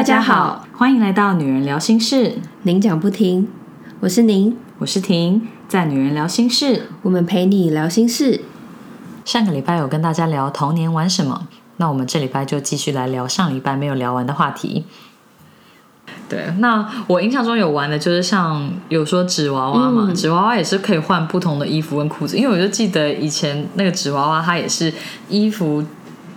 大家好，欢迎来到女人聊心事。您讲不停，我是您，我是婷，在女人聊心事，我们陪你聊心事。上个礼拜有跟大家聊童年玩什么，那我们这礼拜就继续来聊上礼拜没有聊完的话题。对，那我印象中有玩的就是像有说纸娃娃嘛，纸娃娃也是可以换不同的衣服跟裤子，因为我就记得以前那个纸娃娃它也是衣服。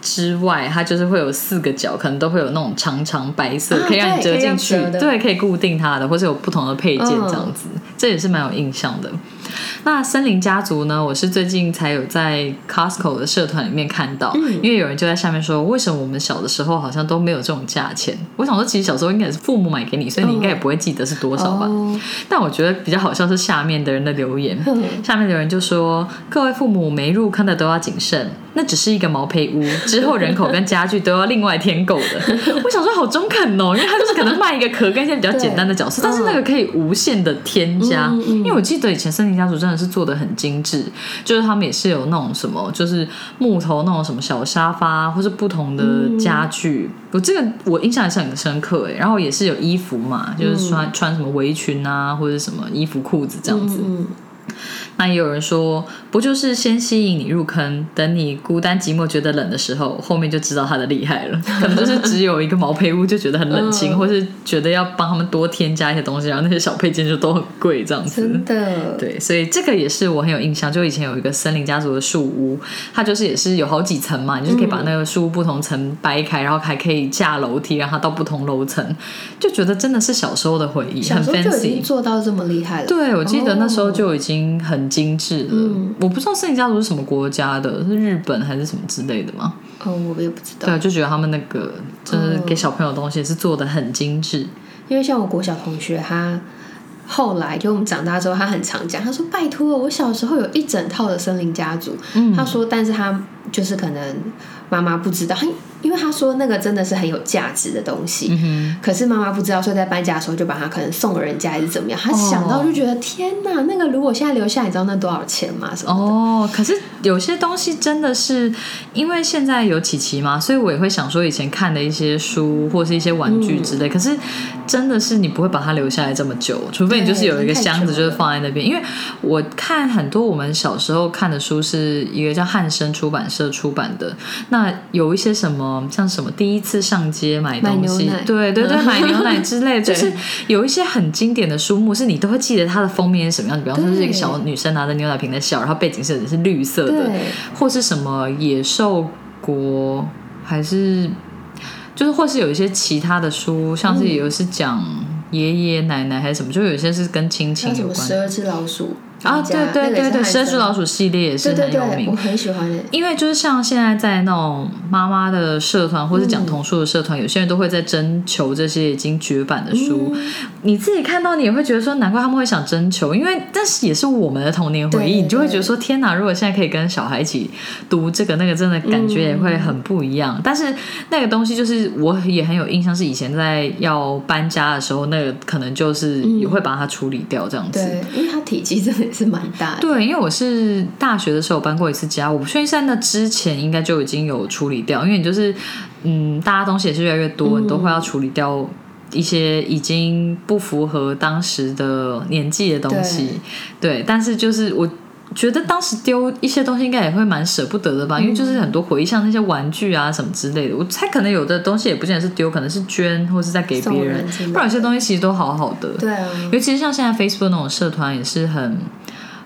之外，它就是会有四个角，可能都会有那种长长白色，可以让你折进去，对，可以固定它的，或者有不同的配件这样子，这也是蛮有印象的。那森林家族呢？我是最近才有在 Costco 的社团里面看到，因为有人就在下面说，为什么我们小的时候好像都没有这种价钱？我想说，其实小时候应该是父母买给你，所以你应该也不会记得是多少吧。但我觉得比较好笑是下面的人的留言，下面的人就说：“各位父母没入坑的都要谨慎，那只是一个毛坯屋，之后人口跟家具都要另外添购的。”我想说好中肯哦，因为他就是可能卖一个壳跟一些比较简单的角色，但是那个可以无限的添加。因为我记得以前森林家族真的是做的很精致，就是他们也是有那种什么，就是木头那种什么小沙发，或是不同的家具。我这个我印象也是很深刻哎。然后也是有衣服嘛，就是穿穿什么围裙啊，或者什么衣服裤子这样子。那也有人说，不就是先吸引你入坑，等你孤单寂寞觉得冷的时候，后面就知道它的厉害了。可能就是只有一个毛坯屋就觉得很冷清，或是觉得要帮他们多添加一些东西，然后那些小配件就都很贵这样子。真的，对，所以这个也是我很有印象。就以前有一个森林家族的树屋，它就是也是有好几层嘛，你就是可以把那个树屋不同层掰开，然后还可以架楼梯，让它到不同楼层，就觉得真的是小时候的回忆，很 fancy，做到这么厉害了。对，我记得那时候就已经很。精致的，我不知道森林家族是什么国家的，是日本还是什么之类的吗？哦，我也不知道。对，就觉得他们那个就是给小朋友东西是做的很精致。因为像我国小同学，他后来就我们长大之后，他很常讲，他说：“拜托，我小时候有一整套的森林家族。”嗯他说：“但是他就是可能妈妈不知道。”因为他说那个真的是很有价值的东西，可是妈妈不知道，所以在搬家的时候就把它可能送人家还是怎么样。他想到就觉得天哪，那个如果现在留下，你知道那多少钱吗？什么哦，可是有些东西真的是因为现在有琪琪嘛，所以我也会想说以前看的一些书或是一些玩具之类。可是真的是你不会把它留下来这么久，除非你就是有一个箱子，就是放在那边。因为我看很多我们小时候看的书是一个叫汉生出版社出版的，那有一些什么。像什么第一次上街买东西，对对对，买牛奶之类，就是有一些很经典的书目，是你都会记得它的封面是什么样子。比方说是一个小女生拿着牛奶瓶在笑，然后背景是是绿色的，或是什么野兽国，还是就是或是有一些其他的书，像是有是讲爷爷奶奶还是什么，就有些是跟亲情有关。十二只老鼠。啊，对对对对，蛇鼠老鼠系列也是很有名，我很喜欢。因为就是像现在在那种妈妈的社团或是讲童书的社团，有些人都会在征求这些已经绝版的书。你自己看到你也会觉得说，难怪他们会想征求，因为但是也是我们的童年回忆，你就会觉得说，天哪！如果现在可以跟小孩一起读这个那个，真的感觉也会很不一样。但是那个东西就是我也很有印象，是以前在要搬家的时候，那个可能就是也会把它处理掉这样子，对，因为它体积真的。是蛮大的，对，因为我是大学的时候搬过一次家，我不确定在那之前应该就已经有处理掉，因为你就是，嗯，大家东西也是越来越多，你都会要处理掉一些已经不符合当时的年纪的东西，对，但是就是我。觉得当时丢一些东西应该也会蛮舍不得的吧，因为就是很多回忆，像那些玩具啊什么之类的。我猜可能有的东西也不见得是丢，可能是捐或是在给别人。不然有些东西其实都好好的。对啊。尤其是像现在 Facebook 那种社团也是很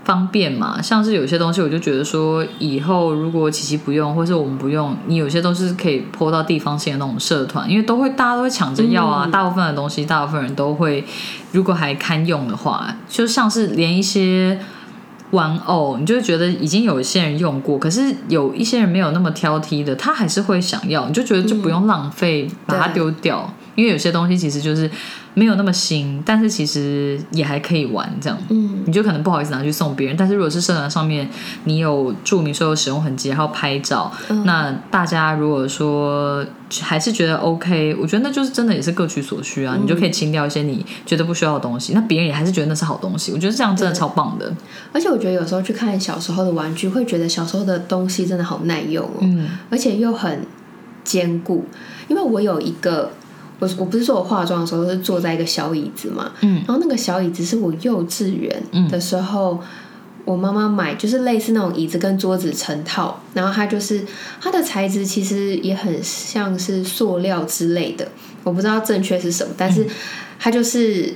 方便嘛。像是有些东西，我就觉得说，以后如果琪琪不用，或是我们不用，你有些都是可以泼到地方性的那种社团，因为都会大家都会抢着要啊。大部分的东西，大部分人都会，如果还堪用的话，就像是连一些。玩偶，你就会觉得已经有一些人用过，可是有一些人没有那么挑剔的，他还是会想要，你就觉得就不用浪费，把它丢掉。因为有些东西其实就是没有那么新，但是其实也还可以玩，这样，嗯，你就可能不好意思拿去送别人。但是如果是社团上面你有注明说有使用痕迹，然后拍照，那大家如果说还是觉得 OK，我觉得那就是真的也是各取所需啊。你就可以清掉一些你觉得不需要的东西，那别人也还是觉得那是好东西。我觉得这样真的超棒的。而且我觉得有时候去看小时候的玩具，会觉得小时候的东西真的好耐用哦，嗯，而且又很坚固。因为我有一个。我我不是说我化妆的时候是坐在一个小椅子嘛，嗯然后那个小椅子是我幼稚园的时候。我妈妈买就是类似那种椅子跟桌子成套，然后它就是它的材质其实也很像是塑料之类的，我不知道正确是什么，但是它就是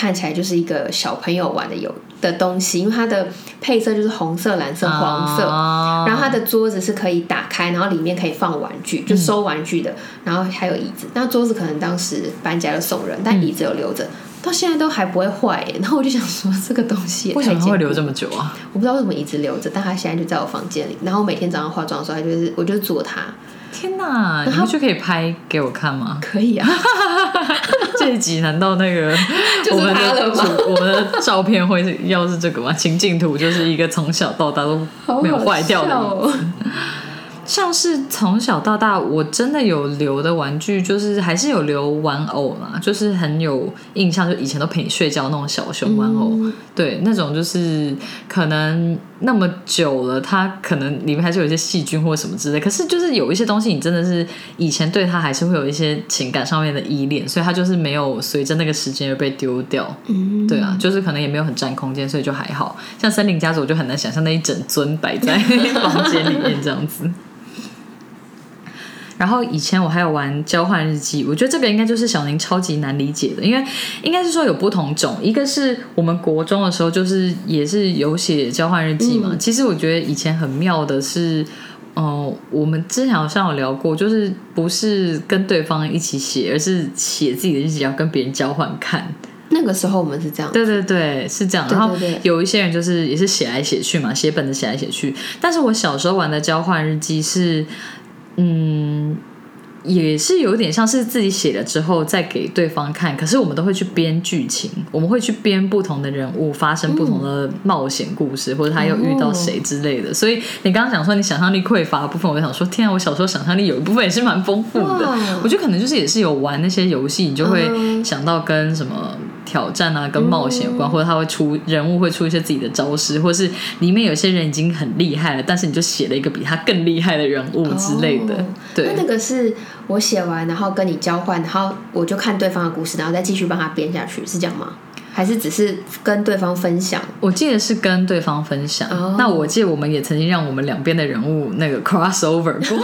看起来就是一个小朋友玩的有的东西，因为它的配色就是红色、蓝色、黄色，啊然后它的桌子是可以打开，然后里面可以放玩具，就收玩具的，然后还有椅子。那桌子可能当时搬家就送人，但椅子有留着，到现在都还不会坏耶。然后我就想说，这个东西也为什么会留这么久啊？我不知道为什么一直留着，但它现在就在我房间里。然后每天早上化妆的时候，它就是我就是做它，天哪，你回去可以拍给我看吗？可以啊，这一集难道那个 我们的主我们的照片会是要是这个吗？情境图就是一个从小到大都没有坏掉的像是从小到大，我真的有留的玩具，就是还是有留玩偶嘛，就是很有印象，就以前都陪你睡觉那种小熊玩偶，对，那种就是可能那么久了，它可能里面还是有一些细菌或什么之类，可是就是有一些东西，你真的是以前对它还是会有一些情感上面的依恋，所以它就是没有随着那个时间而被丢掉。嗯，对啊，就是可能也没有很占空间，所以就还好。像森林家族，我就很难想象那一整尊摆在 房间里面这样子。然后以前我还有玩交换日记，我觉得这个应该就是小宁超级难理解的，因为应该是说有不同种，一个是我们国中的时候就是也是有写交换日记嘛。其实我觉得以前很妙的是，哦、我们之前好像有聊过，就是不是跟对方一起写，而是写自己的日记要跟别人交换看。那个时候我们是这样，对对对，是这样。对对然后有一些人就是也是写来写去嘛，写本子写来写去。但是我小时候玩的交换日记是，嗯，也是有点像是自己写了之后再给对方看，可是我们都会去编剧情，我们会去编不同的人物发生不同的冒险故事，或者他又遇到谁之类的。所以你刚刚讲说你想象力匮乏的部分，我就想说，天啊，我小时候想象力有一部分也是蛮丰富的。我觉得可能就是也是有玩那些游戏，你就会嗯想到跟什么。挑战啊，跟冒险有关，或者他会出人物会出一些自己的招式，或是里面有些人已经很厉害了，但是你就写了一个比他更厉害的人物之类的。哦对那，那个是我写完，然后跟你交换，然后我就看对方的故事，然后再继续帮他编下去，是这样吗？还是只是跟对方分享？我记得是跟对方分享。哦那我记得我们也曾经让我们两边的人物那个 crossover 过。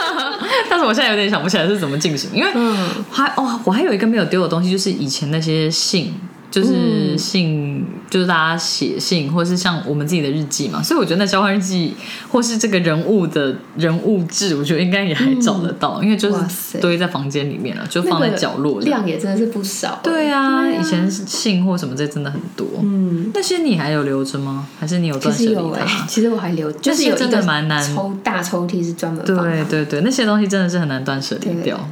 但是我现在有点想不起来是怎么进行，因为嗯，还哦，我还有一个没有丢的东西，就是以前那些信，就是信，就是大家写信，或是像我们自己的日记嘛。所以我觉得那交换日记，或是这个人物的人物志，我觉得应该也还找得到，因为就是堆在房间里面了，就放在角落里。量也真的是不少。对啊，对啊以前信或什么这真的很多。嗯，那些你还有留着吗？还是你有其断舍离它？其实我还留，就是真个的蛮难抽大抽屉是专门。对对对，那些东西真的是很难断舍离对掉。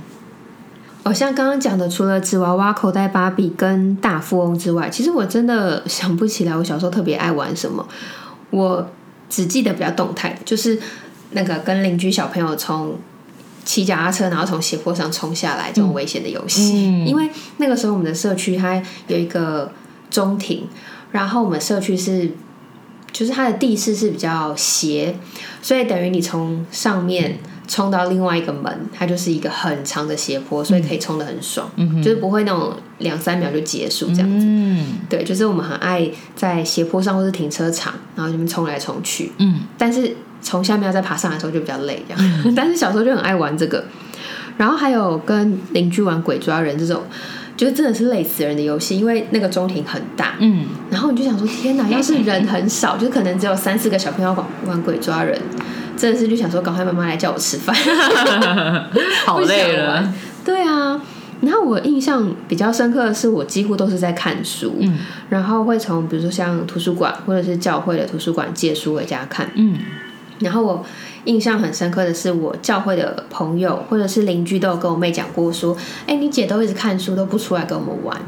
哦，像刚刚讲的，除了纸娃娃、口袋芭比跟大富翁之外，其实我真的 想不起来我小时候特别爱玩什么。我只记得比较动态的，就是那个跟邻居小朋友从骑脚踏车，然后从斜坡上冲下来这种危险的游戏。嗯因为那个时候我们的社区它有一个中庭，然后我们社区是。就是它的地势是比较斜，所以等于你从上面冲到另外一个门，它就是一个很长的斜坡，所以可以冲的很爽，就是不会那种两三秒就结束这样子。嗯对，就是我们很爱在斜坡上或是停车场，然后这边冲来冲去。嗯，但是从下面要再爬上来的时候就比较累，这样。但是小时候就很爱玩这个，然后还有跟邻居玩鬼抓人这种，就是真的是累死人的游戏，因为那个中庭很大，嗯，然后你就想说，天哪！要是人很少，就是可能只有三四个小朋友玩玩鬼抓人，真的是就想说，赶快妈妈来叫我吃饭，好累了。。对啊，然后我印象比较深刻的是，我几乎都是在看书，嗯然后会从比如说像图书馆或者是教会的图书馆借书回家看。嗯然后我印象很深刻的是，我教会的朋友或者是邻居都有跟我妹讲过，说：“哎，你姐都一直看书，都不出来跟我们玩。”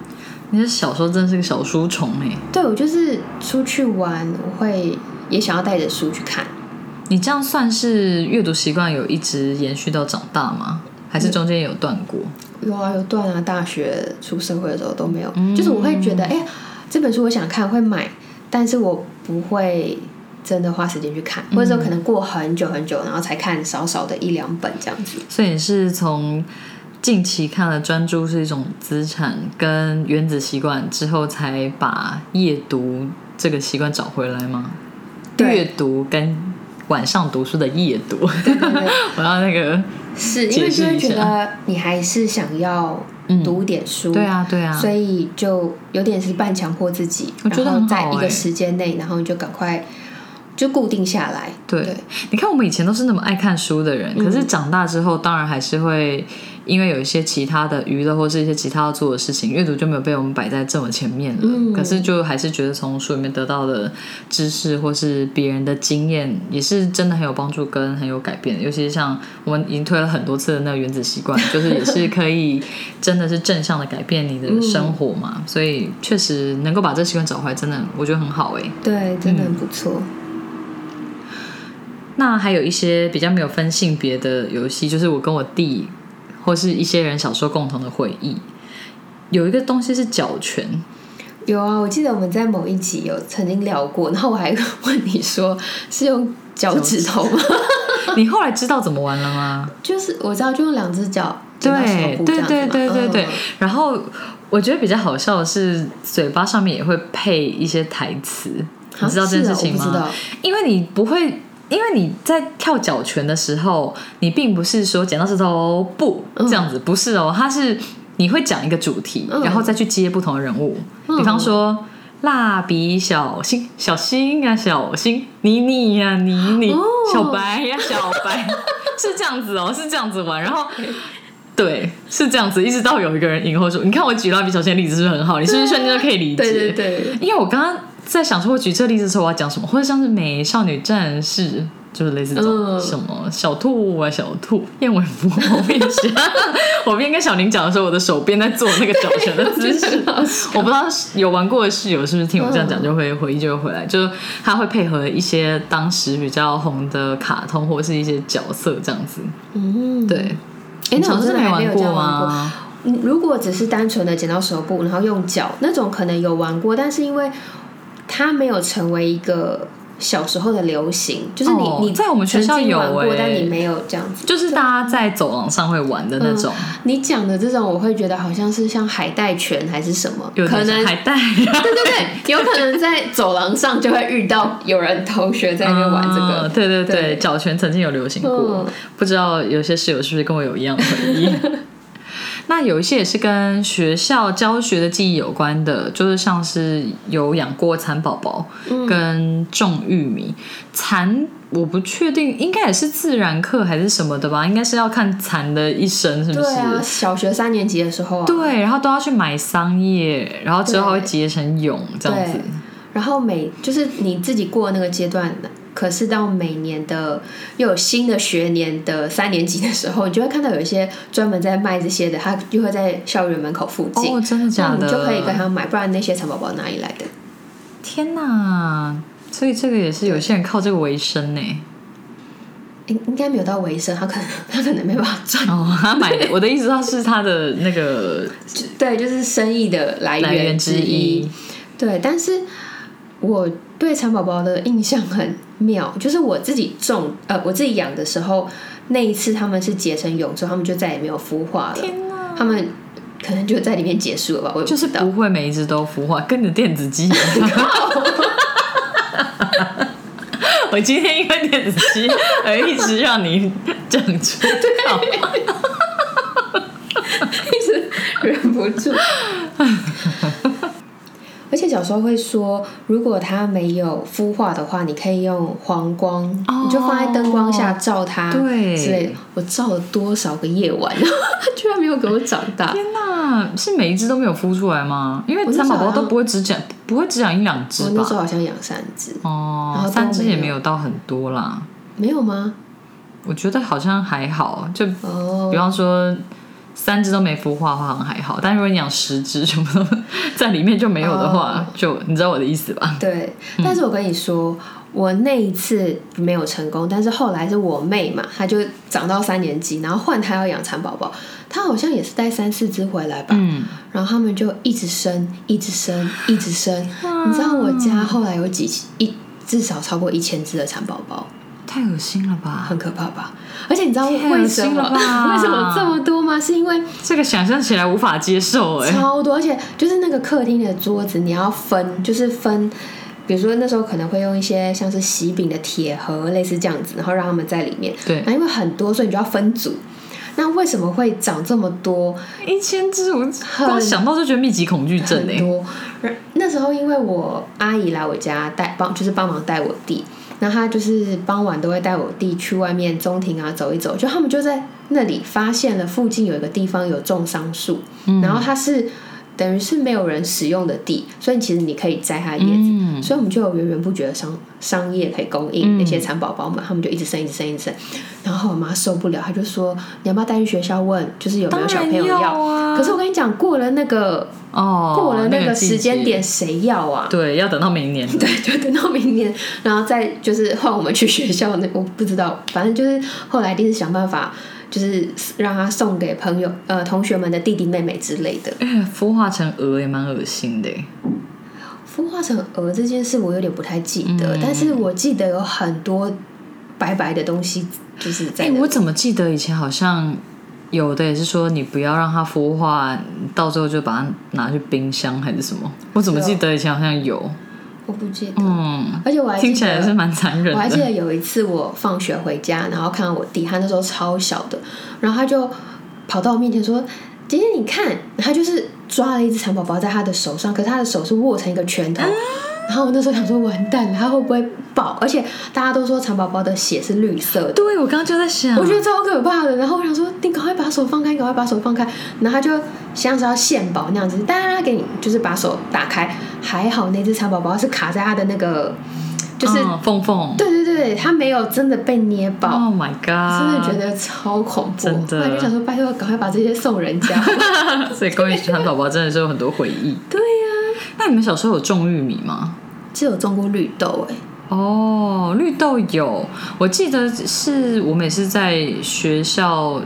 你是小时候真的是个小书虫哎、对我就是出去玩，我会也想要带着书去看。你这样算是阅读习惯有一直延续到长大吗？还是中间有断过？有啊，有断啊，大学出社会的时候都没有。就是我会觉得，哎、这本书我想看，会买，但是我不会真的花时间去看，或者说可能过很久很久，然后才看少少的一两本这样子。所以你是从近期看了《专注是一种资产》跟《原子习惯》之后，才把夜读这个习惯找回来吗？对。阅读跟晚上读书的夜读，我要那个是因为就会觉得你还是想要嗯读点书，对啊对啊，所以就有点是半强迫自己，我觉得在一个时间内，然后你就赶快就固定下来。对，你看我们以前都是那么爱看书的人，可是长大之后，当然还是会因为有一些其他的娱乐或是一些其他要做的事情，阅读就没有被我们摆在这么前面了。嗯可是就还是觉得从书里面得到的知识或是别人的经验，也是真的很有帮助跟很有改变。尤其是像我们已经推了很多次的那个原子习惯，就是也是可以真的是正向的改变你的生活嘛。所以确实能够把这习惯找回来，真的我觉得很好哎、对，真的很不错。那还有一些比较没有分性别的游戏，就是我跟我弟或是一些人小时候共同的回忆。有一个东西是脚拳，有啊，我记得我们在某一集有曾经聊过，然后我还问你说是用脚趾头吗？你后来知道怎么玩了吗？就是我知道，就用两只脚对对对对对对嗯。然后我觉得比较好笑的是，嘴巴上面也会配一些台词，你知道这件事情吗？因为你不会。因为你在跳脚拳的时候，你并不是说剪刀石头布这样子，不是哦，它是你会讲一个主题，嗯然后再去接不同的人物，嗯比方说蜡笔小新，小新呀、小新，妮妮呀、妮妮，哦小白呀、小白，是这样子哦，是这样子玩，然后。对，是这样子，一直到有一个人赢后说：“你看我举蜡笔小新的例子是不是很好？你是不是瞬间就可以理解？”对对对，因为我刚刚在想说，我举这个例子的时候我要讲什么，或者像是美少女战士，就是类似这种、嗯什么小兔啊小兔燕尾服，我边想，我边跟小宁讲的时候，我的手边在做那个脚拳的姿势。我不知道有玩过的室友是不是听我这样讲就会回忆就会回来，就是他会配合一些当时比较红的卡通或是一些角色这样子。嗯，对，哎，那我真的没有玩过。吗？嗯如果只是单纯的剪刀手部，然后用脚那种，可能有玩过，但是因为它没有成为一个小时候的流行，就是你、哦你在我们学校有玩过，欸但你没有这样子。就是大家在走廊上会玩的那种，你讲的这种，我会觉得好像是像海带拳还是什么，有可能海带。对对对，有可能在走廊上就会遇到有人同学在那边玩这个。嗯对对对，对脚拳曾经有流行过，嗯不知道有些室友是不是跟我有一样的回忆。那有一些也是跟学校教学的记忆有关的，就是像是有养过蚕宝宝嗯跟种玉米。蚕我不确定，应该也是自然课还是什么的吧？应该是要看蚕的一生，是不是？对啊，小学三年级的时候啊，对，然后都要去买桑叶，然后之后会结成蛹这样子。然后每就是你自己过那个阶段，可是到每年的又有新的学年的三年级的时候，你就会看到有一些专门在卖这些的，他就会在校园门口附近，哦，真的假的？那你就可以跟他买，不然那些蚕宝宝哪里来的？天哪！所以这个也是有些人靠这个为生呢。应应该没有到为生，他可能 他可能没办法赚。哦，他买的，我的意思，他是他的那个对，就是生意的来来源之一。对，但是我对蚕宝宝的印象很妙，就是我自己种呃我自己养的时候，那一次他们是结成蛹之后，他们就再也没有孵化了，天哪！他们可能就在里面结束了吧，我就是。不会每一只都孵化，跟你的电子鸡一样。我今天因为电子鸡而一直让你讲出口。一直忍不住。而且小时候会说，如果它没有孵化的话，你可以用黄光，哦你就放在灯光下照它，对之类的。我照了多少个夜晚，它 居然没有给我长大。天哪，是每一只都没有孵出来吗？因为蚕宝宝都不会只长，不会只养一两只我那时候？好像养三只，然哦三只也没有到很多啦。没有吗？我觉得好像还好，就哦比，方说三只都没孵化的话，好像还好。但如果你养十只全部都 在里面就没有的话，哦就你知道我的意思吧？对。但是我跟你说，我那一次没有成功，但是后来是我妹嘛，她就长到三年级，然后换她要养蚕宝宝，她好像也是带三四只回来吧。嗯，然后他们就一直生，一直生，一直生。你知道我家后来有几一至少超过一千只的蚕宝宝，太恶心了吧！很可怕吧？而且你知道为什么 为什么这么多吗？是因为这个想象起来无法接受哎、超多，而且就是那个客厅的桌子，你要分，就是分，比如说那时候可能会用一些像是喜饼的铁盒，类似这样子，然后让他们在里面。对那因为很多，所以你就要分组。那为什么会长这么多？一千只，我光想到就觉得密集恐惧症哎、很多。那时候因为我阿姨来我家带帮，就是帮忙带我弟，然后他就是傍晚都会带我弟去外面中庭啊走一走，就他们就在那里发现了附近有一个地方有种桑树，然后它是。等于是没有人使用的地，所以其实你可以摘它的叶子，嗯所以我们就有源源不绝的商商业可以供应那些蚕宝宝们，他们就一直生，一直生，一直生。然后我妈受不了，她就说：“你要不要带去学校问，就是有没有小朋友要啊可是我跟你讲，过了那个哦，过了那个时间点，谁要啊？对，要等到明年。对，就等到明年，然后再就是换我们去学校。那我不知道，反正就是后来一定是想办法，就是让他送给朋友、呃同学们的弟弟妹妹之类的。哎、孵化成鹅也蛮恶心的欸。孵化成鹅这件事我有点不太记得，嗯但是我记得有很多白白的东西，就是在我怎么记得以前好像有的也是说你不要让它孵化，到最后就把它拿去冰箱还是什么？我怎么记得以前好像有？我不记得，嗯，而且我还记听起来是得。蛮残忍我还记。得有一次我放学回家，然后看到我弟，他那时候超小的，然后他就跑到我面前说：“姐姐你看。”他就是抓了一只蚕宝宝在他的手上，可是他的手是握成一个拳头。然后我那时候想说完蛋了，他会不会爆？而且大家都说蚕宝宝的血是绿色的，对，我刚刚就在想，我觉得超可怕的。然后我想说，你赶快把手放开，赶快把手放开。然后他就像是要献宝那样子，当然他给你就是把手打开，还好那只蚕宝宝是卡在它的那个，就是、嗯缝缝。对对对，他没有真的被捏爆。Oh my god！真的觉得超恐怖，真的就想说，拜托，赶快把这些送人家。所以关于蚕宝宝真的是有很多回忆。对呀、那你们小时候有种玉米吗？是有种过绿豆哎、哦，绿豆有，我记得是我们也是在学校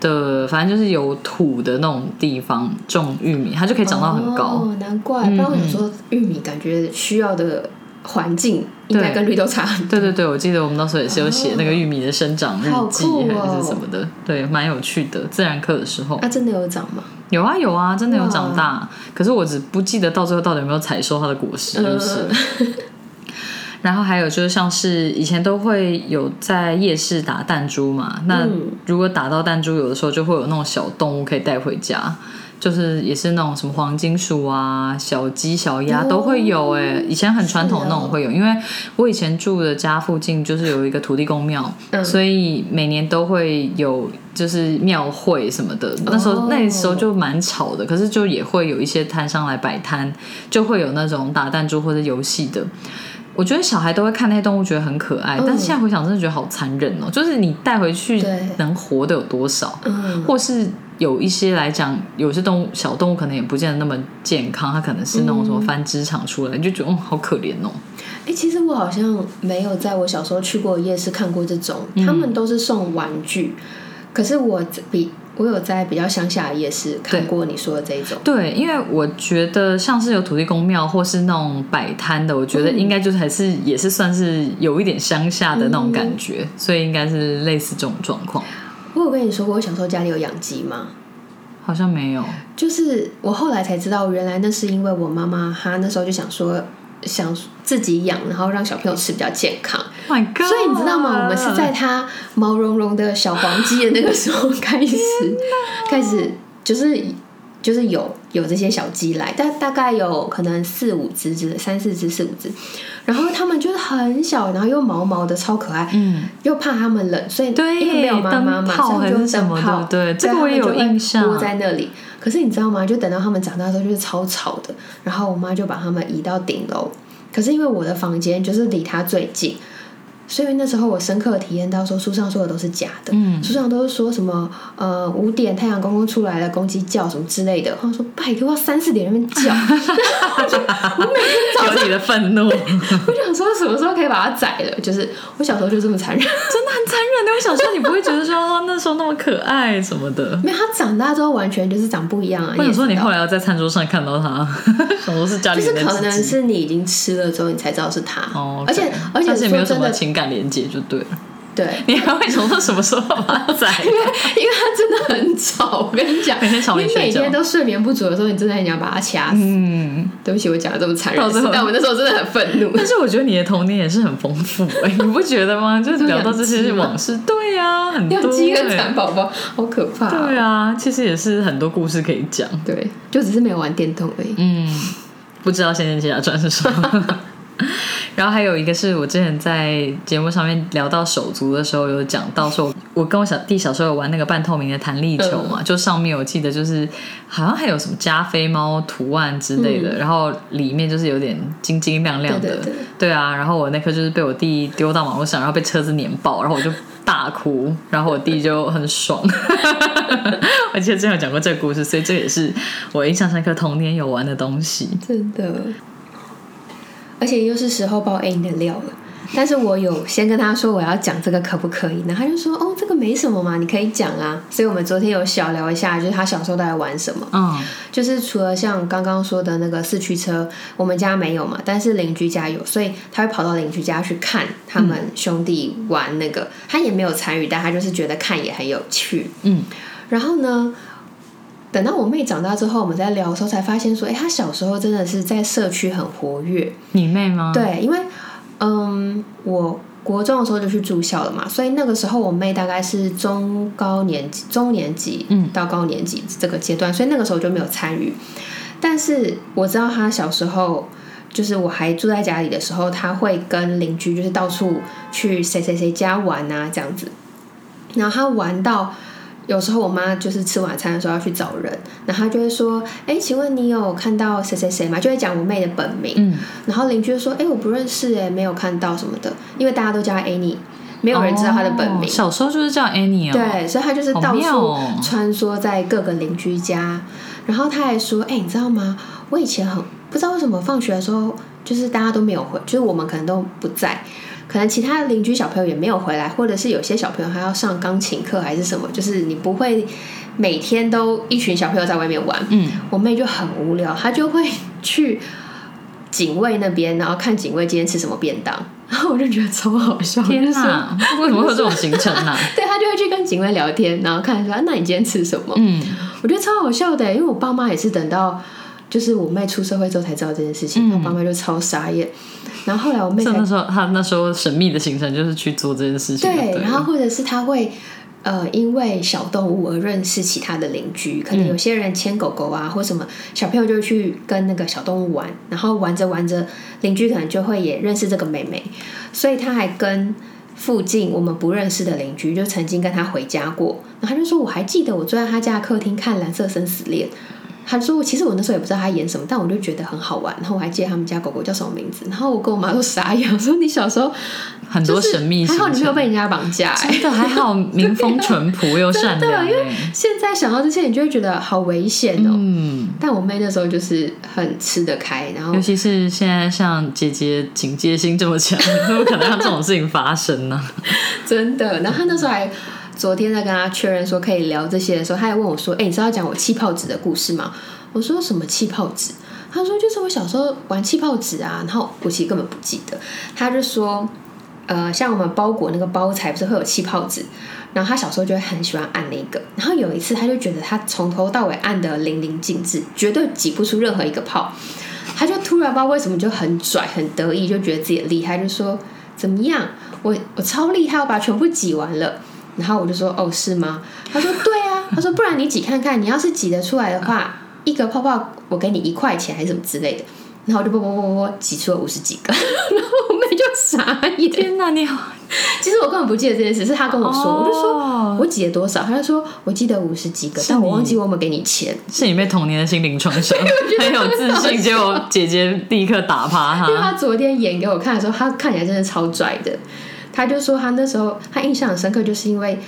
的，反正就是有土的那种地方种玉米，它就可以长到很高。哦，难怪。不然我想说，玉米感觉需要的环境应该对跟绿豆茶很多。对对对，我记得我们那时候也是有写那个玉米的生长日记哦还是什么的，对，蛮有趣的。自然课的时候啊，真的有长吗？有啊有啊，真的有长大，可是我只不记得到最后到底有没有采收它的果实，就是。嗯然后还有就是像是以前都会有在夜市打弹珠嘛，那嗯如果打到弹珠，有的时候就会有那种小动物可以带回家，就是也是那种什么黄金鼠啊、小鸡、小鸭哦都会有哎、以前很传统那种会有，因为我以前住的家附近就是有一个土地公庙，嗯所以每年都会有就是庙会什么的。那时候、哦那时候就蛮吵的，可是就也会有一些摊商来摆摊，就会有那种打弹珠或者游戏的。我觉得小孩都会看那些动物，觉得很可爱，嗯但是现在回想，真的觉得好残忍哦。就是你带回去能活的有多少，嗯，或是有一些来讲，有些动物小动物可能也不见得那么健康，它可能是那种什么繁殖场出来，你就觉得哦好可怜哦。哎、其实我好像没有在我小时候去过夜市看过这种，嗯他们都是送玩具，可是我比我有在比较乡下的夜市看过你说的这一种。对，因为我觉得像是有土地公庙或是那种摆摊的，我觉得应该就是还是也是算是有一点乡下的那种感觉，所以应该是类似这种状况。我有跟你说过，我小时候家里有养鸡吗？好像没有，就是我后来才知道，原来那是因为我妈妈她那时候就想说，想自己养，然后让小朋友吃比较健康。My God！所以你知道吗？我们是在它毛茸茸的小黄鸡的那个时候开始，开始就是就是有有这些小鸡来，但大概有可能四五只之类，三四只四五只，然后它们就是很小，然后又毛毛的，超可爱，嗯，又怕它们冷，所以对因为没有妈妈嘛，所以就还是什么灯泡，对这个我也有印象窝在那里。可是你知道吗？就等到它们长大之后，就是超吵的，然后我妈就把它们移到顶楼。可是因为我的房间就是离它最近，所以那时候我深刻地体验到说书上说的都是假的。嗯书上都是说什么呃五点太阳公公出来了，公鸡叫什么之类的。他说拜托，要三四点那边叫，我 就我每天早上有你的愤怒，我想说什么时候可以把它宰了？就是我小时候就这么残忍。真的很残忍的。我小时候你不会觉得说哦那时候那么可爱什么的。没有，他长大之后完全就是长不一样啊。或者说你后来来要在餐桌上看到他，想说是家里就是可能是你已经吃了之后，你才知道是他。哦，而且而且是没有什说真的，么情感连接就对了。对，你还会想说什么时候把它宰？因为因为它真的很吵，我跟你讲，每天吵你每天都睡眠不足的时候，你真的很想把它掐死。嗯，对不起，我讲的这么残忍但我那时候真的很愤怒。但是我觉得你的童年也是很丰富哎、你不觉得吗？就是聊到这些往事，对啊，很多、养鸡跟欸蚕宝宝好可怕、对啊，其实也是很多故事可以讲。对，就只是没有玩电动而已。嗯，不知道《仙剑奇侠传》是什么。然后还有一个是我之前在节目上面聊到手足的时候，有讲到说，我跟我小弟小时候有玩那个半透明的弹力球嘛，就上面我记得就是好像还有什么加菲猫图案之类的，然后里面就是有点晶晶亮亮的，对对对啊。然后我那颗就是被我弟丢到马路上，然后被车子碾爆，然后我就大哭，然后我弟就很爽。我记得之前有讲过这个故事，所以这也是我印象深刻童年有玩的东西。真的，而且又是时候爆 A 你的料了。但是我有先跟他说我要讲这个可不可以，然后他就说哦这个没什么嘛，你可以讲啊。所以我们昨天有小聊一下，就是他小时候都在玩什么。嗯，就是除了像刚刚说的那个四驱车，我们家没有嘛，但是邻居家有，所以他会跑到邻居家去看他们兄弟玩那个，他也没有参与，但他就是觉得看也很有趣。嗯，然后呢，等到我妹长大之后，我们在聊的时候才发现说，哎，她小时候真的是在社区很活跃。你妹吗？，对，因为嗯，我国中的时候就去住校了嘛，所以那个时候我妹大概是中高年级、中年级嗯到高年级这个阶段，所以那个时候就没有参与。但是我知道她小时候。就是我还住在家里的时候，她会跟邻居就是到处去谁谁谁家玩啊，这样子。然后她玩到有时候我妈就是吃晚餐的时候要去找人，然后她就会说：“哎，请问你有看到谁谁谁吗？”就会讲我妹的本名。嗯，然后邻居就说：“哎，我不认识哎，没有看到什么的，因为大家都叫她 Annie，没有人知道她的本名。哦小时候就是叫 Annie 哦。，对，所以她就是到处穿梭在各个邻居家。然后她还说：“哎，你知道吗？我以前很不知道为什么放学的时候，就是大家都没有回，就是我们可能都不在。”可能其他的邻居小朋友也没有回来，或者是有些小朋友还要上钢琴课还是什么，就是你不会每天都一群小朋友在外面玩。嗯，我妹就很无聊，她就会去警卫那边，然后看警卫今天吃什么便当，然后我就觉得超好笑。天就是哪，为什么会有这种行程呢？对她就会去跟警卫聊天，然后看说，啊那你今天吃什么？嗯，我觉得超好笑的，因为我爸妈也是等到就是我妹出社会之后才知道这件事情，嗯我爸妈就超傻眼。然后后来我妹那时候她那时候神秘的行程就是去做这件事情。对，对，然后或者是她会呃因为小动物而认识其他的邻居，可能有些人牵狗狗啊或什么，小朋友就去跟那个小动物玩，然后玩着玩着，邻居可能就会也认识这个妹妹，所以她还跟。附近我们不认识的邻居就曾经跟他回家过，然后他就说我还记得我坐在他家的客厅看《蓝色生死恋》，他就说我其实我那时候也不知道他演什么，但我就觉得很好玩，然后我还记得他们家狗狗叫什么名字，然后我跟我妈都傻眼，我说你小时候很多神秘。还好你没有被人家绑架、欸，真的还好，民风淳朴又 善良。因为现在想到这些，你就会觉得好危险哦。嗯，但我妹那时候就是很吃得开，然后尤其是现在像姐姐警戒心这么强，怎 么可能让这种事情发生呢？真的，然后她那时候还昨天在跟他确认说可以聊这些的时候，他还问我说：“哎、你知道讲我气泡纸的故事吗？”我说：“什么气泡纸？”他说：“就是我小时候玩气泡纸啊。”然后我其实根本不记得，他就说。呃，像我们包裹那个包材不是会有气泡纸，然后他小时候就会很喜欢按那个，然后有一次他就觉得他从头到尾按的淋漓尽致，绝对挤不出任何一个泡，他就突然不知道为什么就很拽很得意，就觉得自己厉害，就说怎么样，我我超厉害，我把全部挤完了。然后我就说哦是吗？他说对啊，他说不然你挤看看，你要是挤得出来的话，一个泡泡我给你一块钱还是什么之类的。然后我就啵啵啵啵啵挤出了五十几个，然后我妹就傻眼。天哪，你好！其实我根本不记得这件事，是他跟我说，哦我就说我挤了多少，他就说我记得五十几个，但我忘记我有没有给你钱。是你被童年的心灵创伤，很 有自信，结果姐姐立刻打趴因为他。他昨天演给我看的时候，他看起来真的超拽的。他就说他那时候他印象很深刻，就是因为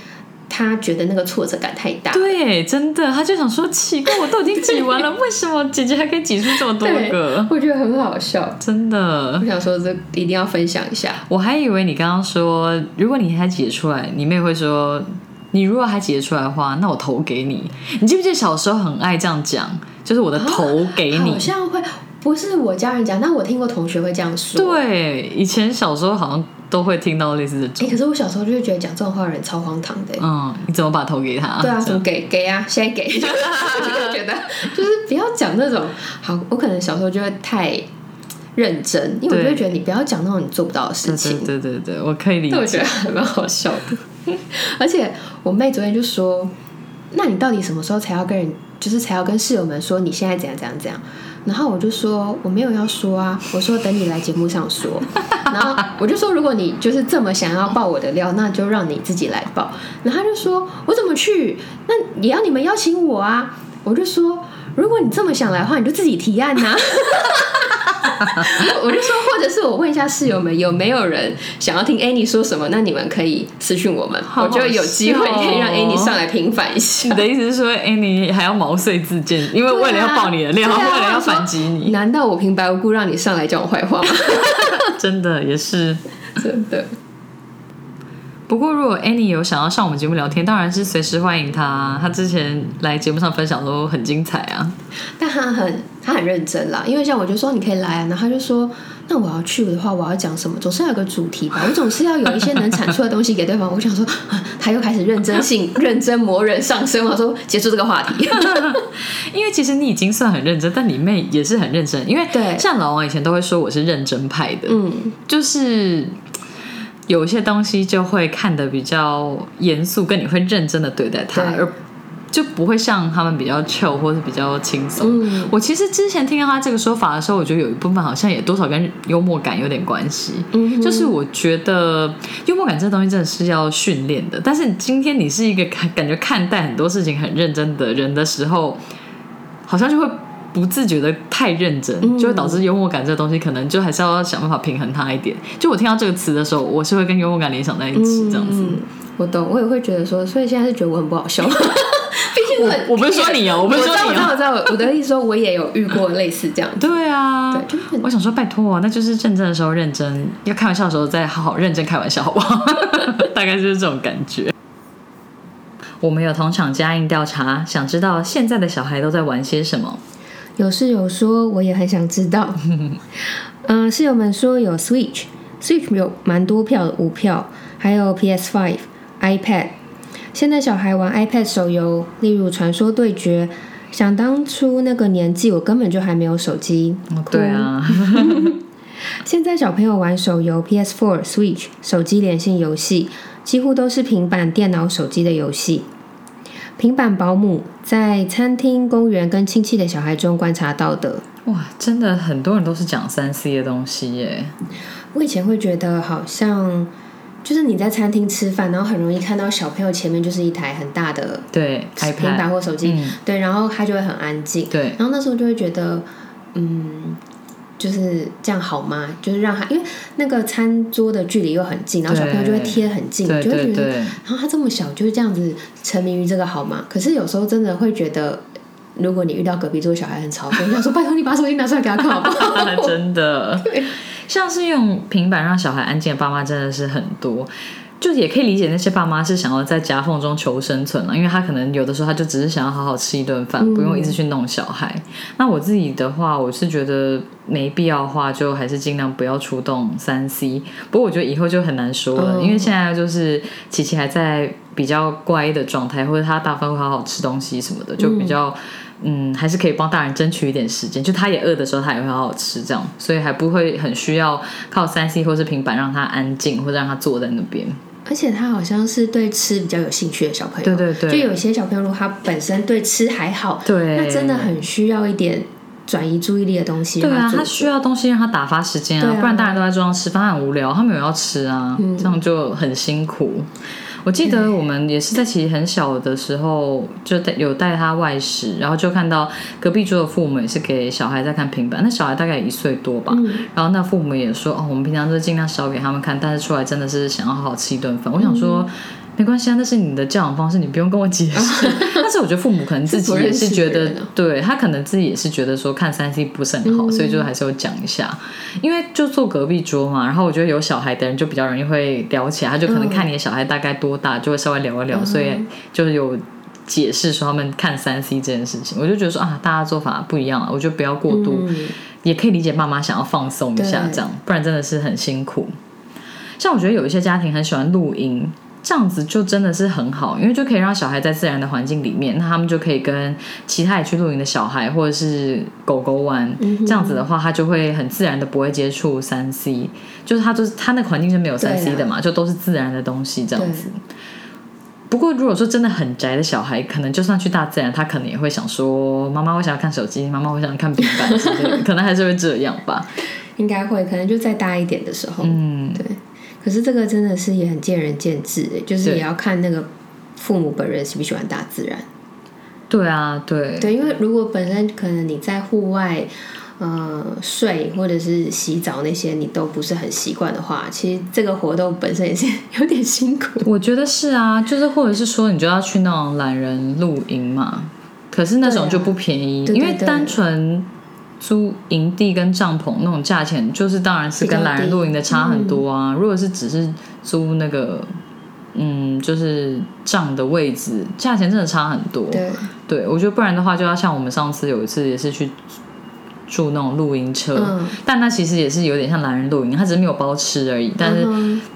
他觉得那个挫折感太大。对，真的，他就想说奇怪，我都已经挤完了，为什么姐姐还可以挤出这么多对个？我觉得很好笑。真的我，想说这一定要分享一下。我还以为你刚刚说，如果你还挤得出来，你妹会说，你如果还挤得出来的话，那我投给你。你记不记得小时候很爱这样讲，就是我的头给你。好像会不是我家人讲，但我听过同学会这样说。对，以前小时候好像都会听到类似的哎、可是我小时候就会觉得讲这种话的人超荒唐的、嗯，你怎么把头给他？对啊，这样怎么给给啊？现在给，就是觉得就是不要讲那种好，我可能小时候就会太认真，因为我就会觉得你不要讲那种你做不到的事情。对对对对，我可以理解但我觉得解。还蛮好笑的。而且我妹昨天就说：“那你到底什么时候才要跟人，就是才要跟室友们说你现在怎样怎样怎样？”然后我就说：“我没有要说啊，我说等你来节目上说。”然后我就说：“如果你就是这么想要爆我的料，那就让你自己来爆。”然后他就说：“我怎么去？那也要你们邀请我啊！”我就说：“如果你这么想来的话，你就自己提案呐、我就说，或者是我问一下室友们有没有人想要听 Annie 说什么，那你们可以私讯我们，好好我就有机会可以让 Annie 上来平反一下你。的意思是说 Annie 还要毛遂自荐，因为为了要爆你的料，对啊为了要反击你，难道我平白无故让你上来讲我坏话吗？真的也是。真的，不过，如果 Annie 有想要上我们节目聊天，当然是随时欢迎她。她之前来节目上分享都很精彩啊。但她很她很认真啦，因为像我就说你可以来啊，然后她就说那我要去的话，我要讲什么？总是要有个主题吧，我总是要有一些能产出的东西给对方。我想说，啊他又开始认真性、认真磨人上升，我说结束这个话题。因为其实你已经算很认真，但你妹也是很认真。因为对像老王以前都会说我是认真派的，嗯，就是有些东西就会看得比较严肃，跟你会认真的对待它，而就不会像他们比较 chill 或是比较轻松。嗯我其实之前听到他这个说法的时候，我觉得有一部分好像也多少跟幽默感有点关系。嗯就是我觉得幽默感这东西真的是要训练的，但是今天你是一个看感觉看待很多事情很认真的人的时候，好像就会不自觉的太认真，嗯就会导致幽默感这个东西可能就还是要想办法平衡它一点。就我听到这个词的时候，我是会跟幽默感联想在一起，这样子。嗯，我懂，我也会觉得说，所以现在是觉得我很不好笑。毕竟很我不是说你哦 我不是说你哦我知道，我知道，我。我的意思说，我也有遇过类似这样子。对啊，对就是很我想说，拜托，那就是认真的时候认真，要开玩笑的时候再好好认真开玩笑，好不好？大概就是这种感觉。我们有同场加印调查，想知道现在的小孩都在玩些什么。有室友说，我也很想知道。嗯、室友们说有 Switch，Switch 有蛮多票的，五票，还有 PS Five、iPad。现在小孩玩 iPad 手游，例如《传说对决》。想当初那个年纪，我根本就还没有手机。哭对啊，现在小朋友玩手游、PS4、Switch、手机连线游戏，几乎都是平板电脑、手机的游戏。平板保姆在餐厅、公园跟亲戚的小孩中观察到的。哇，真的很多人都是讲三 C 的东西耶。我以前会觉得好像就是你在餐厅吃饭，然后很容易看到小朋友前面就是一台很大的对平板或手机，嗯，对，然后他就会很安静。对，然后那时候就会觉得，嗯，就是这样好吗？就是让他，因为那个餐桌的距离又很近，然后小朋友就会贴很近，就会觉得，然后他这么小就是这样子沉迷于这个好吗？可是有时候真的会觉得，如果你遇到隔壁桌小孩很吵，我想说拜托你把手机拿出来给他看好不好？真的，像是用平板让小孩安静的爸妈真的是很多。就也可以理解那些爸妈是想要在夹缝中求生存了，因为他可能有的时候他就只是想要好好吃一顿饭，嗯不用一直去弄小孩。那我自己的话，我是觉得没必要的话，就还是尽量不要出动三 C。不过我觉得以后就很难说了，嗯因为现在就是琪琪还在比较乖的状态，或者他大部分会好好吃东西什么的，就比较。嗯，还是可以帮大人争取一点时间，就他也饿的时候，他也会好好吃，这样，所以还不会很需要靠三 C 或是平板让他安静，或者让他坐在那边。而且他好像是对吃比较有兴趣的小朋友，对对对。就有些小朋友如果他本身对吃还好，对。那真的很需要一点转移注意力的东西对啊，他需要东西让他打发时间啊，不然大家都在桌上吃饭，很无聊，他们有要吃啊，嗯。这样就很辛苦。我记得我们也是在其实很小的时候就带有带他外食，然后就看到隔壁桌的父母也是给小孩在看平板，那小孩大概一岁多吧，嗯然后那父母也说哦，我们平常都尽量少给他们看，但是出来真的是想要好好吃一顿饭。我想说。没关系啊，那是你的教养方式，你不用跟我解释。但是我觉得父母可能自己也是觉得对他可能自己也是觉得说看三 C 不是很好，所以就还是有讲一下。因为就坐隔壁桌嘛，然后我觉得有小孩的人就比较容易会聊起来，他就可能看你的小孩大概多大，就会稍微聊一聊，所以就是有解释说他们看三 C 这件事情。我就觉得说啊，大家做法不一样了，我觉得不要过度，嗯也可以理解爸妈想要放松一下这样，不然真的是很辛苦。像我觉得有一些家庭很喜欢露营。这样子就真的是很好，因为就可以让小孩在自然的环境里面，那他们就可以跟其他也去露营的小孩或者是狗狗玩。这样子的话，他就会很自然的不会接触三 C，就是他就是他那个环境是没有三 C 的嘛，就都是自然的东西这样子。不过如果说真的很宅的小孩，可能就算去大自然，他可能也会想说：“妈妈，我想要看手机，妈妈，我想要看平板之类的。”可能还是会这样吧。应该会，可能就再大一点的时候，嗯，对。可是这个真的是也很见仁见智就是也要看那个父母本人喜不喜欢大自然。对啊，对对，因为如果本身可能你在户外呃睡或者是洗澡那些你都不是很习惯的话，其实这个活动本身也是有点辛苦。我觉得是啊，就是或者是说你就要去那种懒人露营嘛，可是那种就不便宜，因为单纯。租营地跟帐篷那种价钱，就是当然是跟懒人露营的差很多啊。如果是只是租那个，嗯，就是帐的位置，价钱真的差很多。对，对我觉得不然的话，就要像我们上次有一次也是去。住那种露营车，但那其实也是有点像懒人露营，它只是没有包吃而已。但是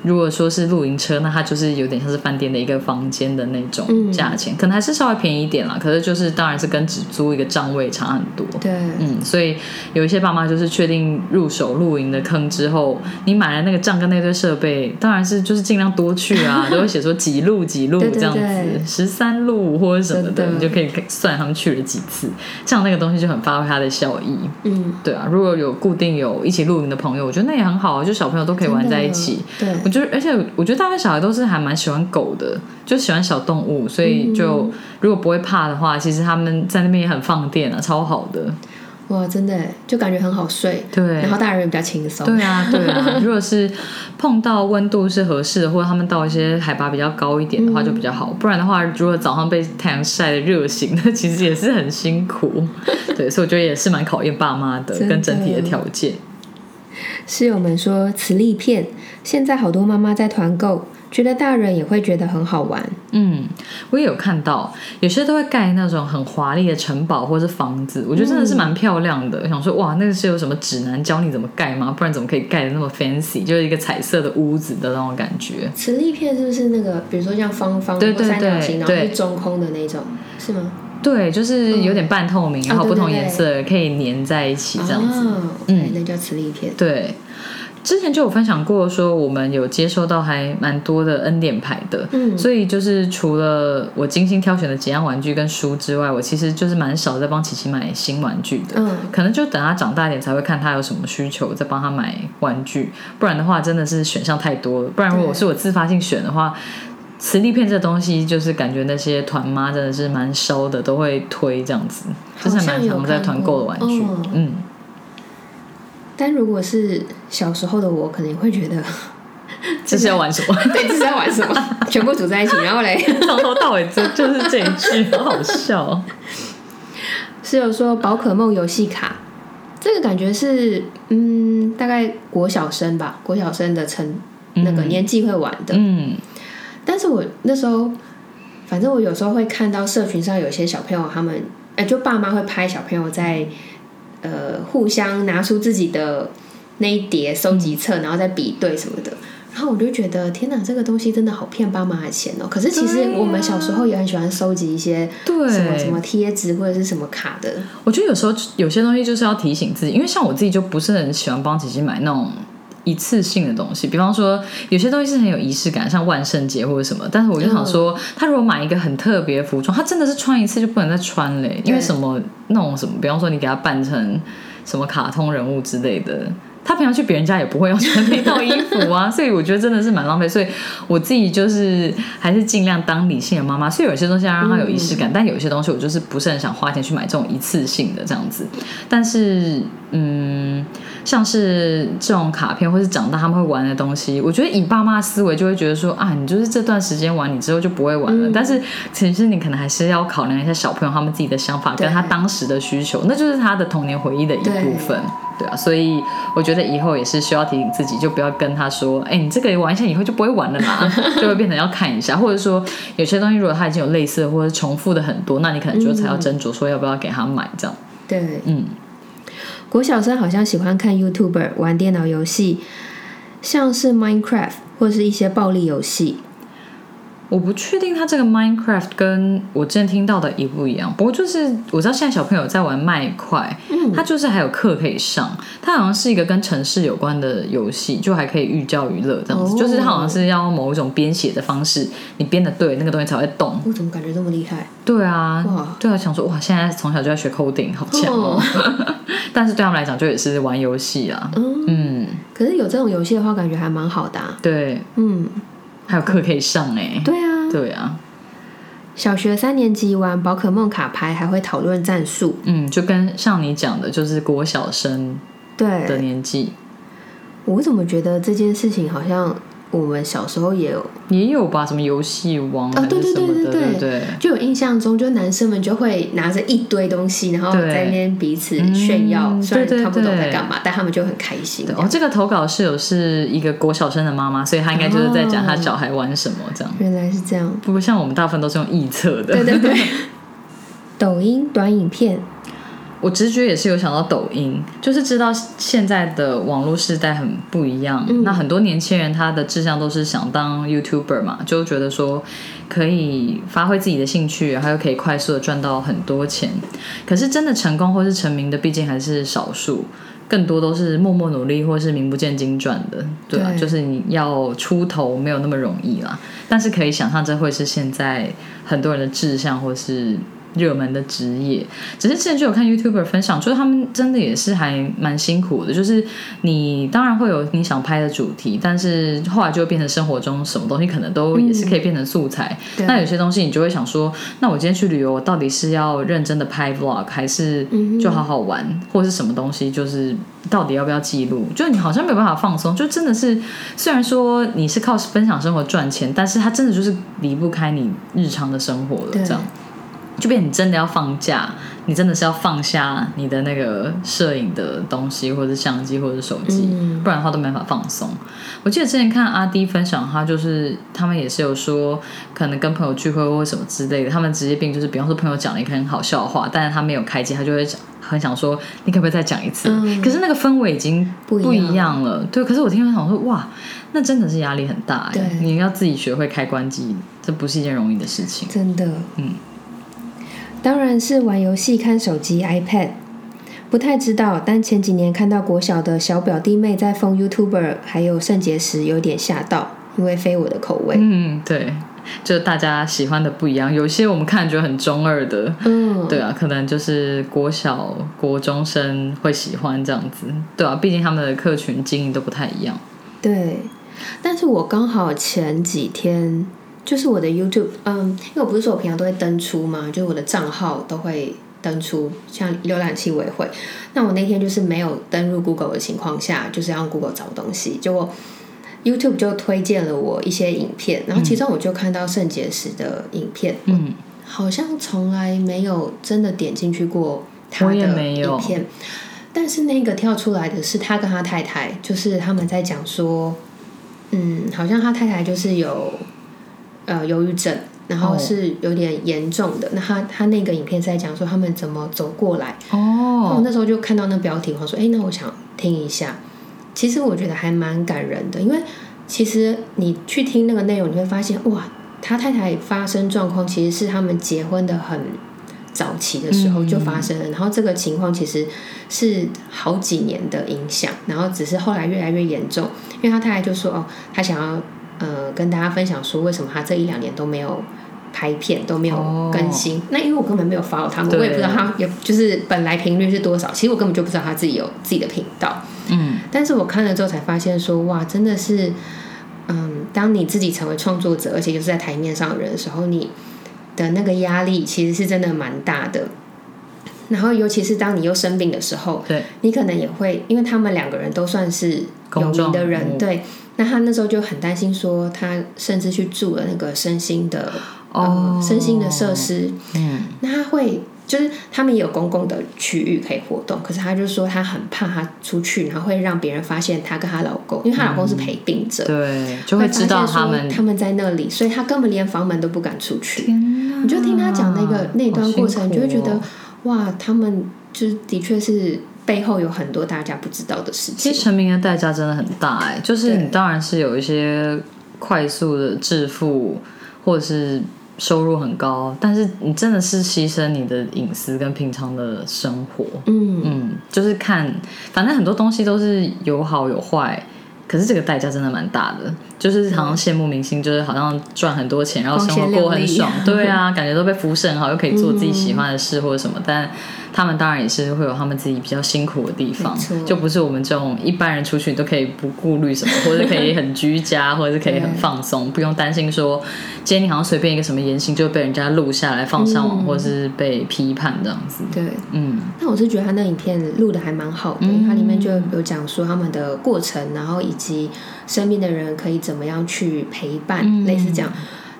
如果说是露营车，那它就是有点像是饭店的一个房间的那种价钱，可能还是稍微便宜一点啦。可是就是当然是跟只租一个帐位差很多。对，嗯，所以有一些爸妈就是确定入手露营的坑之后，你买了那个帐跟那堆设备，当然是就是尽量多去啊，都会写说几路几路这样子，十三路或者什么的，你就可以算他们去了几次，这样那个东西就很发挥它的效益。嗯，对啊，如果有固定有一起露营的朋友，我觉得那也很好啊，就小朋友都可以玩在一起。对，我觉得，而且我觉得大家小孩都是还蛮喜欢狗的，就喜欢小动物，所以就如果不会怕的话，其实他们在那边也很放电啊，超好的。哇，真的就感觉很好睡，对，然后大人也比较轻松，对啊，对啊。如果是碰到温度是合适的，或者他们到一些海拔比较高一点的话，就比较好。不然的话，如果早上被太阳晒的热醒，那其实也是很辛苦。对，所以我觉得也是蛮考验爸妈的跟整体的条件。室友们说磁力片，现在好多妈妈在团购。觉得大人也会觉得很好玩。嗯，我也有看到，有些都会盖那种很华丽的城堡或者是房子，我觉得真的是蛮漂亮的。我想说，哇，那个是有什么指南教你怎么盖吗？不然怎么可以盖的那么 fancy，就是一个彩色的屋子的那种感觉。磁力片是不是那个，比如说像方方或三角形，然后是中空的那种，是吗？对，就是有点半透明，然后不同颜色可以粘在一起这样子。嗯，那叫磁力片。对。之前就有分享过，说我们有接收到还蛮多的恩典牌的，嗯，所以就是除了我精心挑选的几样玩具跟书之外，我其实就是蛮少在帮琪琪买新玩具的，嗯，可能就等他长大一点才会看他有什么需求再帮他买玩具，不然的话真的是选项太多了。不然如果是我自发性选的话，磁力片这东西就是感觉那些团妈真的是蛮烧的，都会推这样子，就是蛮常在团购的玩具，嗯。但如果是小时候的我，可能会觉得 这是要玩什么？对，这是要玩什么？全部组在一起，然后嘞，从头到尾就就是这一句，好好笑。室友说宝可梦游戏卡，这个感觉是嗯，大概国小生吧，国小生的成那个年纪会玩的。嗯，但是我那时候，反正我有时候会看到社群上有些小朋友，他们哎，就爸妈会拍小朋友在。呃，互相拿出自己的那一叠收集册，然后再比对什么的，然后我就觉得天哪，这个东西真的好骗爸妈的钱哦。可是其实我们小时候也很喜欢收集一些对什么什么贴纸或者是什么卡的。我觉得有时候有些东西就是要提醒自己，因为像我自己就不是很喜欢帮姐姐买那种一次性的东西，比方说有些东西是很有仪式感，像万圣节或者什么。但是我就想说，他如果买一个很特别服装，他真的是穿一次就不能再穿嘞，因为什么？那种什么，比方说你给他扮成什么卡通人物之类的，他平常去别人家也不会要穿那套衣服啊，所以我觉得真的是蛮浪费。所以我自己就是还是尽量当理性的妈妈，所以有些东西要让他有仪式感，但有些东西我就是不是很想花钱去买这种一次性的这样子。但是嗯。像是这种卡片，或是长大他们会玩的东西，我觉得以爸妈思维就会觉得说啊，你就是这段时间玩，你之后就不会玩了。但是其实你可能还是要考量一下小朋友他们自己的想法，跟他当时的需求，那就是他的童年回忆的一部分，对啊。所以我觉得以后也是需要提醒自己，就不要跟他说，哎，你这个玩一下以后就不会玩了啦，就会变成要看一下，或者说有些东西如果他已经有类似的或者重复的很多，那你可能就才要斟酌说要不要给他买这样。对，嗯。国小生好像喜欢看 YouTuber 玩电脑游戏，像是 Minecraft，或是一些暴力游戏。我不确定它这个 Minecraft 跟我之前听到的一不一样，不过就是我知道现在小朋友在玩麦块，嗯，它就是还有课可以上，它好像是一个跟城市有关的游戏，就还可以寓教于乐这样子，就是它好像是要某一种编写的方式，你编的对，那个东西才会动。我怎么感觉这么厉害？对啊，对啊，想说哇，现在从小就在学 coding，好强哦。但是对他们来讲，就也是玩游戏啊。嗯，可是有这种游戏的话，感觉还蛮好的。对，嗯。还有课可以上哎，对啊，对啊。小学三年级玩宝可梦卡牌，还会讨论战术。嗯，就跟像你讲的，就是国小生对的年纪。我怎么觉得这件事情好像？我们小时候也有也有吧，什么游戏王啊，对对对对对对，就有印象中，就男生们就会拿着一堆东西，然后在那边彼此炫耀，虽然看不懂在干嘛，但他们就很开心。哦，这个投稿室友是一个国小生的妈妈，所以她应该就是在讲她小孩玩什么这样。原来是这样，不过像我们大部分都是用臆测的。对对对，抖音短影片。我直觉也是有想到抖音，就是知道现在的网络时代很不一样。那很多年轻人他的志向都是想当 YouTuber 嘛，就觉得说可以发挥自己的兴趣，然后又可以快速的赚到很多钱。可是真的成功或是成名的，毕竟还是少数，更多都是默默努力或是名不见经传的。对啊，就是你要出头没有那么容易啦。但是可以想象，这会是现在很多人的志向或是。热门的职业，只是之前就有看 YouTuber 分享，就是他们真的也是还蛮辛苦的。就是你当然会有你想拍的主题，但是后来就会变成生活中什么东西可能都也是可以变成素材。那有些东西你就会想说，那我今天去旅游，我到底是要认真的拍 Vlog，还是就好好玩，或是什么东西，就是到底要不要记录？就你好像没有办法放松，就真的是虽然说你是靠分享生活赚钱，但是它真的就是离不开你日常的生活了，这样。就变你真的要放假，你真的是要放下你的那个摄影的东西，或者相机，或者手机，不然的话都没法放松。我记得之前看阿迪分享，他就是他们也是有说，可能跟朋友聚会或什么之类的，他们职业病就是，比方说朋友讲了一个很好笑的话，但是他没有开机，他就会很想说，你可不可以再讲一次？可是那个氛围已经不一样了。对，可是我听他想说，哇，那真的是压力很大。对，你要自己学会开关机，这不是一件容易的事情。真的，嗯。当然是玩游戏、看手机、iPad，不太知道。但前几年看到国小的小表弟妹在封 YouTuber，还有圣洁时，有点吓到，因为非我的口味。嗯，对，就大家喜欢的不一样。有些我们看觉得很中二的，嗯，对啊，可能就是国小、国中生会喜欢这样子，对啊，毕竟他们的客群经营都不太一样。对，但是我刚好前几天。就是我的 YouTube，嗯，因为我不是说我平常都会登出嘛，就是我的账号都会登出，像浏览器我也会。那我那天就是没有登入 Google 的情况下，就是要用 Google 找东西，结果 YouTube 就推荐了我一些影片，然后其中我就看到圣结石的影片，嗯，好像从来没有真的点进去过他的影片，但是那个跳出来的是他跟他太太，就是他们在讲说，嗯，好像他太太就是有。呃，忧郁症，然后是有点严重的。那他他那个影片是在讲说他们怎么走过来。哦，我那时候就看到那标题，我说：“哎，那我想听一下。”其实我觉得还蛮感人的，因为其实你去听那个内容，你会发现，哇，他太太发生状况其实是他们结婚的很早期的时候就发生了，然后这个情况其实是好几年的影响，然后只是后来越来越严重，因为他太太就说：“哦，他想要。”呃，跟大家分享说，为什么他这一两年都没有拍片，都没有更新？那因为我根本没有 follow 他们，我也不知道他，也就是本来频率是多少。其实我根本就不知道他自己有自己的频道。嗯，但是我看了之后才发现，说哇，真的是，嗯，当你自己成为创作者，而且就是在台面上的人的时候，你的那个压力其实是真的蛮大的。然后，尤其是当你又生病的时候，对，你可能也会，因为他们两个人都算是有名的人，对。那他那时候就很担心，说他甚至去住了那个身心的呃身心的设施。嗯，那他会就是他们也有公共的区域可以活动，可是他就说他很怕他出去，然后会让别人发现他跟她老公，因为她老公是陪病者，对，就会知道他们他们在那里，所以他根本连房门都不敢出去。你就听他讲那个那段过程，你就会觉得哇，他们就是的确是背后有很多大家不知道的事情。其实成名的代价真的很大哎，就是你当然是有一些快速的致富，或者是收入很高，但是你真的是牺牲你的隐私跟平常的生活。嗯嗯，就是看，反正很多东西都是有好有坏。可是这个代价真的蛮大的，就是好像羡慕明星，就是好像赚很多钱，然后生活过很爽，对啊，感觉都被服侍很好，又可以做自己喜欢的事或者什么，但。他们当然也是会有他们自己比较辛苦的地方，就不是我们这种一般人出去都可以不顾虑什么，或者可以很 居家，或者是可以很放松，不用担心说今天你好像随便一个什么言行就被人家录下来放上网，或者是被批判这样子。对，嗯。那我是觉得他那影片录的还蛮好的，它里面就有讲说他们的过程，然后以及身边的人可以怎么样去陪伴，类似这样。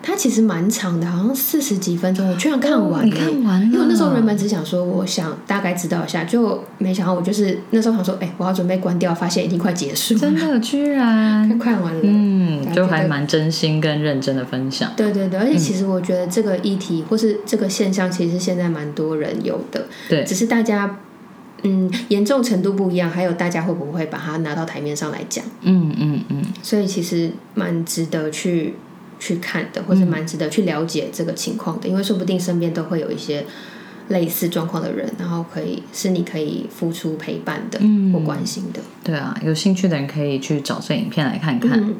它其实蛮长的，好像四十几分钟，我居然看完了。看完了，因为那时候原本只想说，我想大概知道一下，就没想到我就是那时候想说，哎，我要准备关掉，发现已经快结束了。真的，居然 看完了。嗯，就还蛮真心跟认真的分享。对对对，而且其实我觉得这个议题或是这个现象，其实现在蛮多人有的。对，只是大家嗯严重程度不一样，还有大家会不会把它拿到台面上来讲？嗯嗯嗯。所以其实蛮值得去。去看的，或者蛮值得去了解这个情况的，因为说不定身边都会有一些类似状况的人，然后可以是你可以付出陪伴的或关心的。对啊，有兴趣的人可以去找这影片来看看。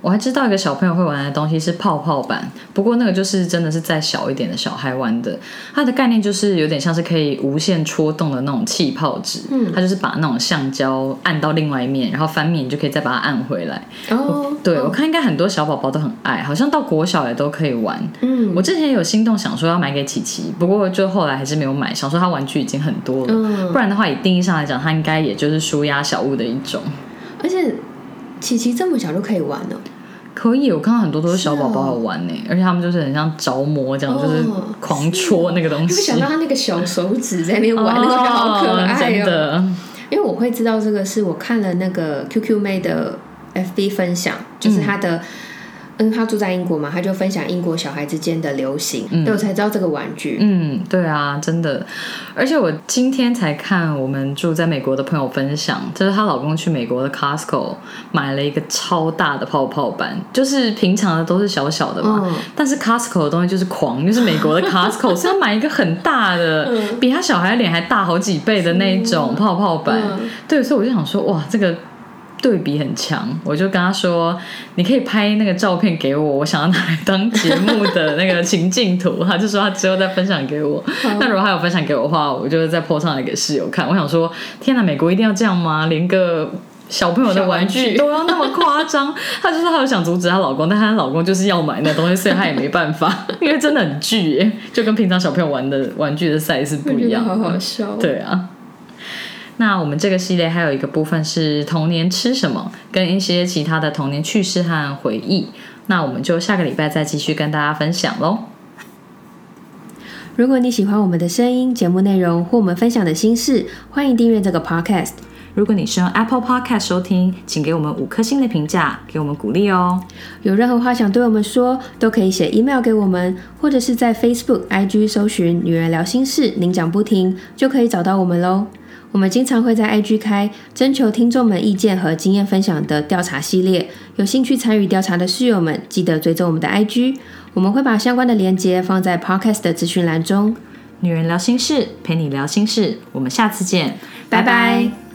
我还知道一个小朋友会玩的东西是泡泡板，不过那个就是真的是再小一点的小孩玩的。它的概念就是有点像是可以无限戳动的那种气泡纸，嗯，它就是把那种橡胶按到另外一面，然后翻面你就可以再把它按回来。哦，对我看应该很多小宝宝都很爱，好像到国小也都可以玩。嗯，我之前有心动想说要买给琪琪，不过就后来还是没有买，想说他玩具已经很多了，不然的话以定义上来讲，它应该也就是舒压小物的一种，而且。琪琪这么小就可以玩了，可以，我看到很多都是小宝宝玩呢，而且他们就是很像着魔这样，就是狂戳那个东西。就想到他那个小手指在那边玩，那个好可爱哦。因为我会知道这个，是我看了那个 QQ 妹的 FB 分享，就是他的。嗯，他住在英国嘛，他就分享英国小孩之间的流行，嗯对我才知道这个玩具。嗯，对啊，真的。而且我今天才看我们住在美国的朋友分享，就是她老公去美国的 Costco 买了一个超大的泡泡板，就是平常的都是小小的嘛，但是 Costco 的东西就是狂，就是美国的 Costco，所以买一个很大的，比他小孩脸还大好几倍的那一种泡泡板。对，所以我就想说，哇，这个。对比很强，我就跟他说：“你可以拍那个照片给我，我想要拿来当节目的那个情境图。”他就说他之后再分享给我。那如果他有分享给我的话，我就再 po 上来给室友看。我想说，天哪，美国一定要这样吗？连个小朋友的玩具都要那么夸张？他就说他有想阻止她老公，但她老公就是要买那东西，所以他也没办法，因为真的很巨，就跟平常小朋友玩的玩具的 size 不一样。好好笑。对啊。那我们这个系列还有一个部分是童年吃什么，跟一些其他的童年趣事和回忆。那我们就下个礼拜再继续跟大家分享喽。如果你喜欢我们的声音、节目内容或我们分享的心事，欢迎订阅这个 podcast。如果你是用 Apple Podcast 收听，请给我们五颗星的评价，给我们鼓励哦。有任何话想对我们说，都可以写 email 给我们，或者是在 Facebook、IG 搜寻“女人聊心事”，您讲不停就可以找到我们喽。我们经常会在 IG 开征求听众们意见和经验分享的调查系列，有兴趣参与调查的室友们，记得追踪我们的 IG，我们会把相关的链接放在 Podcast 的资讯栏中。女人聊心事，陪你聊心事，我们下次见，拜拜。